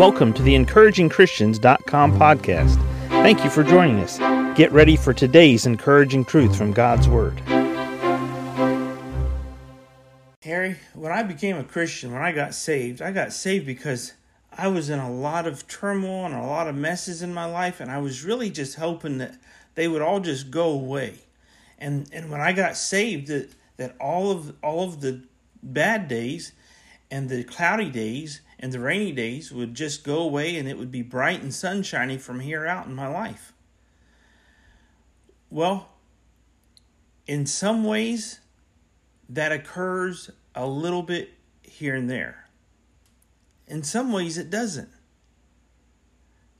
Welcome to the encouragingchristians.com podcast. Thank you for joining us. Get ready for today's encouraging truth from God's Word. Harry, when I became a Christian, when I got saved, I got saved because I was in a lot of turmoil and a lot of messes in my life, and I was really just hoping that they would all just go away. And and when I got saved, that that all of all of the bad days and the cloudy days and the rainy days would just go away and it would be bright and sunshiny from here out in my life. Well, in some ways, that occurs a little bit here and there. In some ways, it doesn't.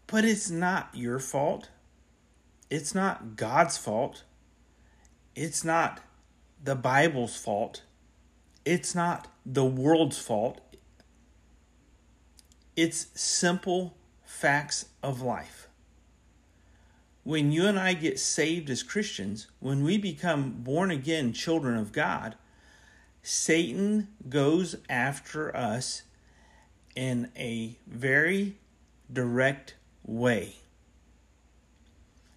But it's not your fault. It's not God's fault. It's not the Bible's fault. It's not the world's fault. It's simple facts of life. When you and I get saved as Christians, when we become born again children of God, Satan goes after us in a very direct way.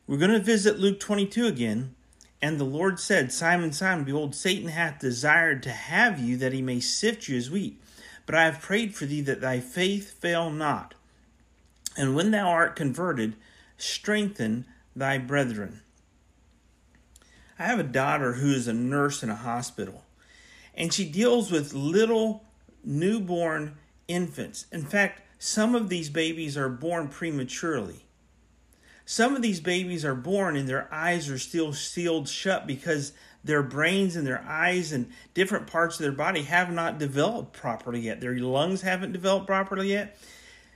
We're going to visit Luke 22 again. And the Lord said, Simon, Simon, behold, Satan hath desired to have you that he may sift you as wheat. But I have prayed for thee that thy faith fail not. And when thou art converted, strengthen thy brethren. I have a daughter who is a nurse in a hospital, and she deals with little newborn infants. In fact, some of these babies are born prematurely. Some of these babies are born and their eyes are still sealed shut because their brains and their eyes and different parts of their body have not developed properly yet. Their lungs haven't developed properly yet.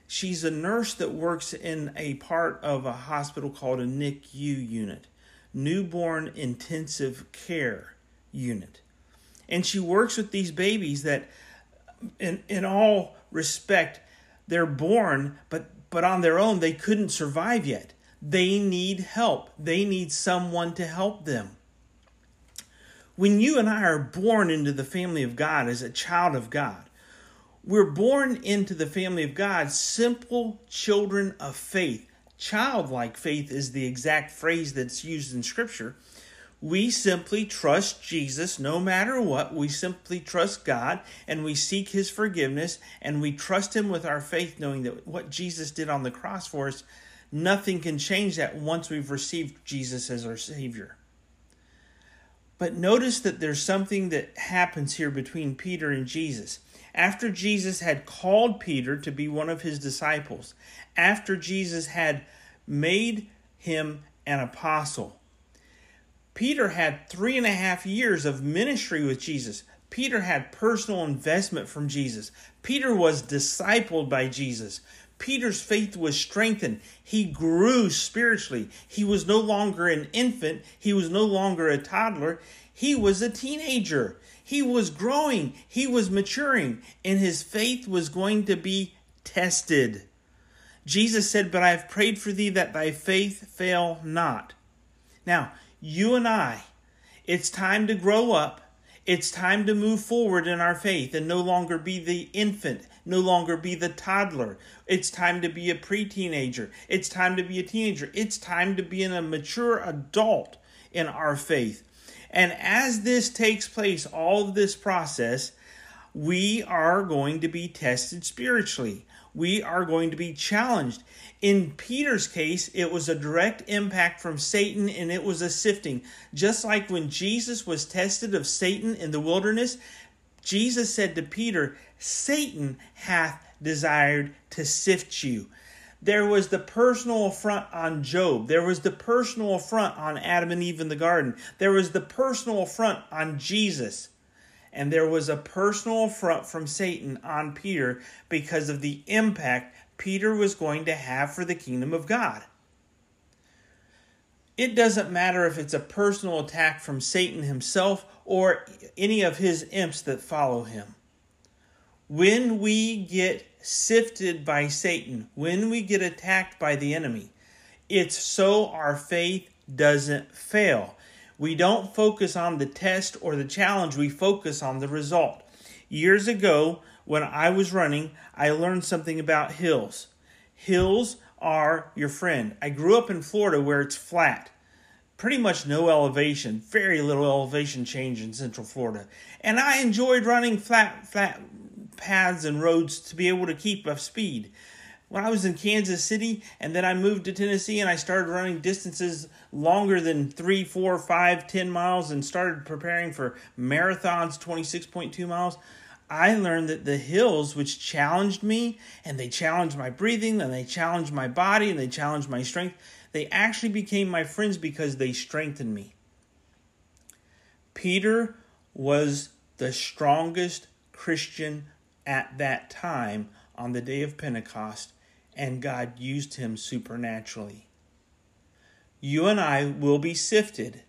She's a nurse that works in a part of a hospital called a NICU unit, Newborn Intensive Care Unit. And she works with these babies that, in, in all respect, they're born, but, but on their own, they couldn't survive yet. They need help, they need someone to help them. When you and I are born into the family of God as a child of God, we're born into the family of God simple children of faith. Childlike faith is the exact phrase that's used in Scripture. We simply trust Jesus no matter what. We simply trust God and we seek His forgiveness and we trust Him with our faith, knowing that what Jesus did on the cross for us, nothing can change that once we've received Jesus as our Savior. But notice that there's something that happens here between Peter and Jesus. After Jesus had called Peter to be one of his disciples, after Jesus had made him an apostle, Peter had three and a half years of ministry with Jesus. Peter had personal investment from Jesus. Peter was discipled by Jesus. Peter's faith was strengthened. He grew spiritually. He was no longer an infant. He was no longer a toddler. He was a teenager. He was growing. He was maturing. And his faith was going to be tested. Jesus said, But I have prayed for thee that thy faith fail not. Now, you and I, it's time to grow up. It's time to move forward in our faith and no longer be the infant no longer be the toddler. It's time to be a pre teenager. It's time to be a teenager. It's time to be a mature adult in our faith. And as this takes place, all of this process, we are going to be tested spiritually. We are going to be challenged. In Peter's case, it was a direct impact from Satan and it was a sifting. Just like when Jesus was tested of Satan in the wilderness, Jesus said to Peter, Satan hath desired to sift you. There was the personal affront on Job. There was the personal affront on Adam and Eve in the garden. There was the personal affront on Jesus. And there was a personal affront from Satan on Peter because of the impact Peter was going to have for the kingdom of God. It doesn't matter if it's a personal attack from Satan himself or any of his imps that follow him. When we get sifted by Satan, when we get attacked by the enemy, it's so our faith doesn't fail. We don't focus on the test or the challenge, we focus on the result. Years ago, when I was running, I learned something about hills. Hills are your friend. I grew up in Florida where it's flat pretty much no elevation, very little elevation change in Central Florida. And I enjoyed running flat, flat paths and roads to be able to keep up speed. When I was in Kansas City and then I moved to Tennessee and I started running distances longer than three, four, five, ten miles and started preparing for marathons, 26.2 miles, I learned that the hills, which challenged me and they challenged my breathing and they challenged my body and they challenged my strength, they actually became my friends because they strengthened me. Peter was the strongest Christian at that time on the day of Pentecost, and God used him supernaturally. You and I will be sifted.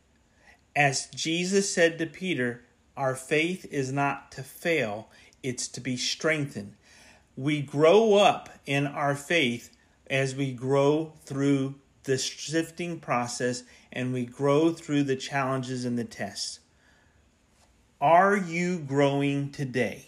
As Jesus said to Peter, our faith is not to fail, it's to be strengthened. We grow up in our faith as we grow through the sifting process and we grow through the challenges and the tests. Are you growing today?